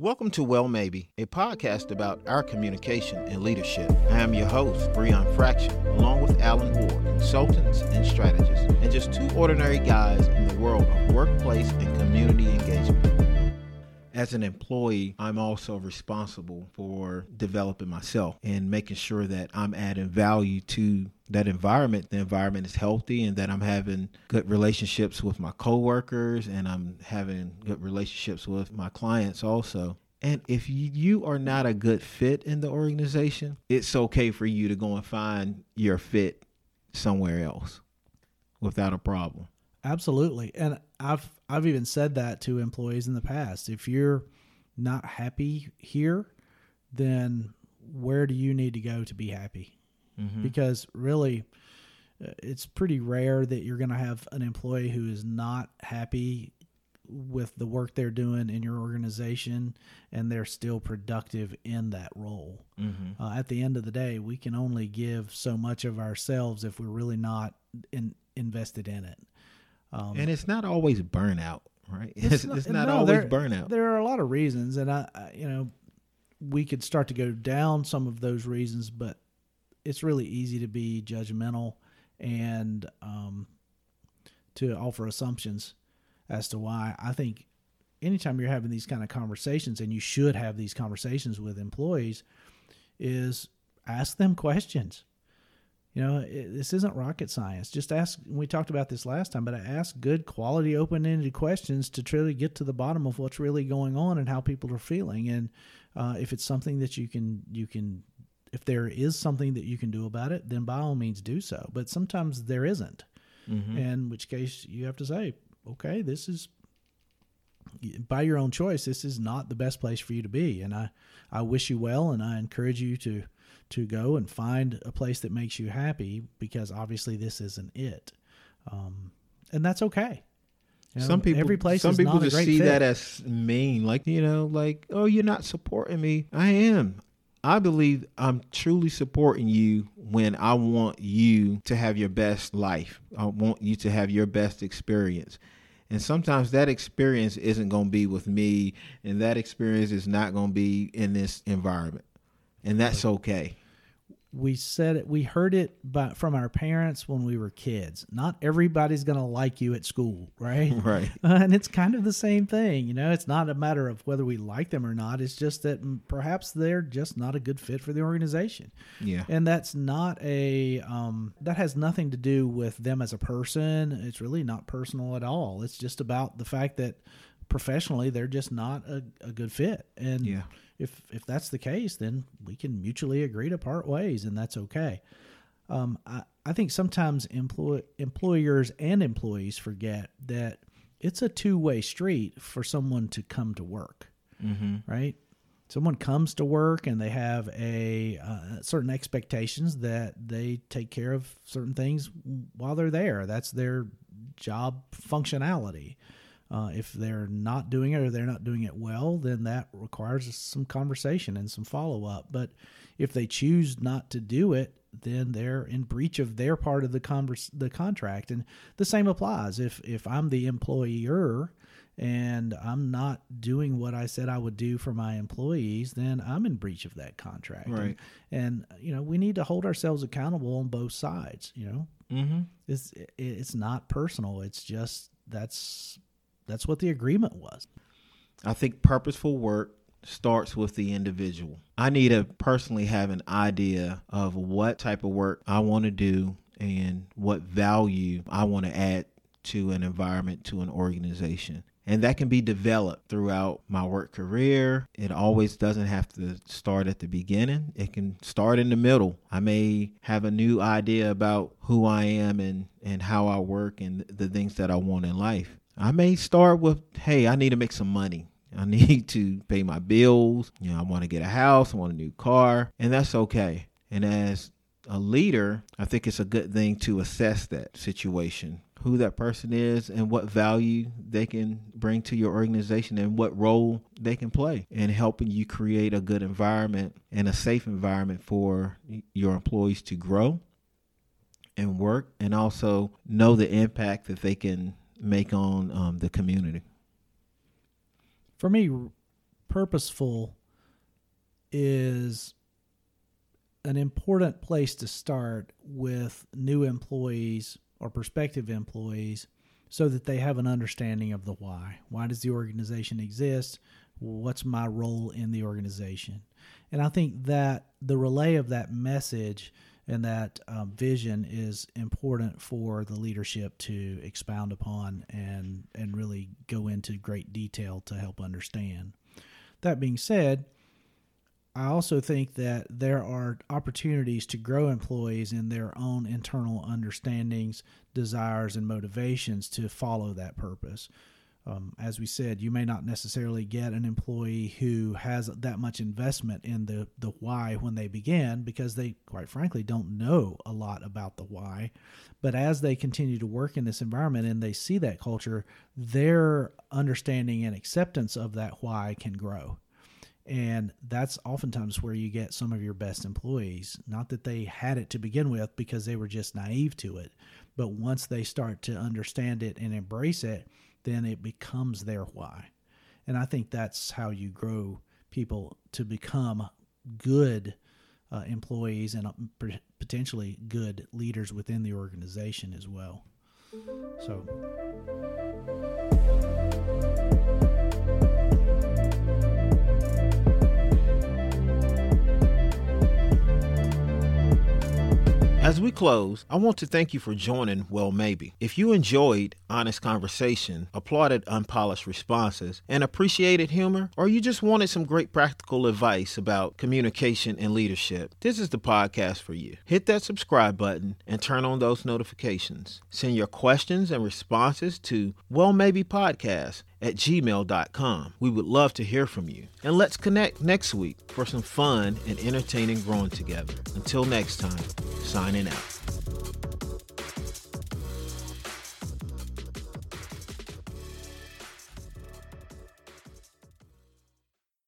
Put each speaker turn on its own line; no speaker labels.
Welcome to Well Maybe, a podcast about our communication and leadership. I am your host, Breyon Fraction, along with Alan Ward, consultants and strategists, and just two ordinary guys in the world of workplace and community engagement. As an employee, I'm also responsible for developing myself and making sure that I'm adding value to that environment. The environment is healthy and that I'm having good relationships with my coworkers and I'm having good relationships with my clients also. And if you are not a good fit in the organization, it's okay for you to go and find your fit somewhere else without a problem.
Absolutely. And I've I've even said that to employees in the past. If you're not happy here, then where do you need to go to be happy? Mm-hmm. Because really uh, it's pretty rare that you're going to have an employee who is not happy with the work they're doing in your organization and they're still productive in that role. Mm-hmm. Uh, at the end of the day, we can only give so much of ourselves if we're really not in, invested in it.
Um, and it's not always burnout, right? It's, it's not, it's not no, always there, burnout.
There are a lot of reasons, and I, I, you know, we could start to go down some of those reasons, but it's really easy to be judgmental and um, to offer assumptions as to why. I think anytime you're having these kind of conversations, and you should have these conversations with employees, is ask them questions. You know, it, this isn't rocket science. Just ask. We talked about this last time, but I ask good, quality, open-ended questions to truly get to the bottom of what's really going on and how people are feeling. And uh, if it's something that you can, you can, if there is something that you can do about it, then by all means do so. But sometimes there isn't, mm-hmm. in which case you have to say, okay, this is by your own choice. This is not the best place for you to be, and I, I wish you well, and I encourage you to to go and find a place that makes you happy because obviously this isn't it. Um, and that's okay.
You know, some people, every place. Some people just see fit. that as mean, like you know, like oh, you're not supporting me. I am. I believe I'm truly supporting you when I want you to have your best life. I want you to have your best experience. And sometimes that experience isn't going to be with me, and that experience is not going to be in this environment. And that's okay.
We said it we heard it by, from our parents when we were kids. Not everybody's going to like you at school right?
Right.
Uh, and it's kind of the same thing you know? It's not a matter of whether we like them or not. It's just that perhaps they're just not a good fit for the organization.
Yeah.
And that's not a um, that has nothing to do with them as a person. It's really not personal at all. It's just about the fact that professionally they're just not a, a good fit. And
yeah
if if that's the case, then we can mutually agree to part ways, and that's okay. Um, I, I think sometimes employ, employers and employees forget that it's a two way street for someone to come to work, mm-hmm. right? Someone comes to work and they have a uh, certain expectations that they take care of certain things while they're there. That's their job functionality. Uh, if they're not doing it or they're not doing it well, then that requires some conversation and some follow up. But if they choose not to do it, then they're in breach of their part of the converse, the contract. And the same applies. If if I'm the employer and I'm not doing what I said I would do for my employees, then I'm in breach of that contract.
Right.
And, and you know, we need to hold ourselves accountable on both sides. You know, mm-hmm. it's it's not personal. It's just that's that's what the agreement was.
I think purposeful work starts with the individual. I need to personally have an idea of what type of work I want to do and what value I want to add to an environment, to an organization. And that can be developed throughout my work career. It always doesn't have to start at the beginning. It can start in the middle. I may have a new idea about who I am and, and how I work and the things that I want in life. I may start with, hey, I need to make some money. I need to pay my bills. You know, I want to get a house, I want a new car, and that's okay. And as a leader, I think it's a good thing to assess that situation, who that person is, and what value they can bring to your organization and what role they can play in helping you create a good environment and a safe environment for your employees to grow and work and also know the impact that they can make on um, the community?
For me, purposeful is an important place to start with new employees or prospective employees so that they have an understanding of the why. Why does the organization exist? What's my role in the organization? And I think that the relay of that message and that um, vision is important for the leadership to expound upon and and really go into great detail to help understand. That being said, I also think that there are opportunities to grow employees in their own internal understandings, desires, and motivations to follow that purpose. Um, as we said, you may not necessarily get an employee who has that much investment in the, the why when they begin because they, quite frankly, don't know a lot about the why. But as they continue to work in this environment and they see that culture, their understanding and acceptance of that why can grow. And that's oftentimes where you get some of your best employees. Not that they had it to begin with because they were just naive to it, but once they start to understand it and embrace it, then it becomes their why. And I think that's how you grow people to become good uh, employees and uh, potentially good leaders within the organization as well. So.
As we close, I want to thank you for joining Well Maybe. If you enjoyed honest conversation, applauded unpolished responses, and appreciated humor, or you just wanted some great practical advice about communication and leadership, this is the podcast for you. Hit that subscribe button and turn on those notifications. Send your questions and responses to Well Maybe Podcast at gmail.com. We would love to hear from you. And let's connect next week for some fun and entertaining growing together. Until next time, signing out.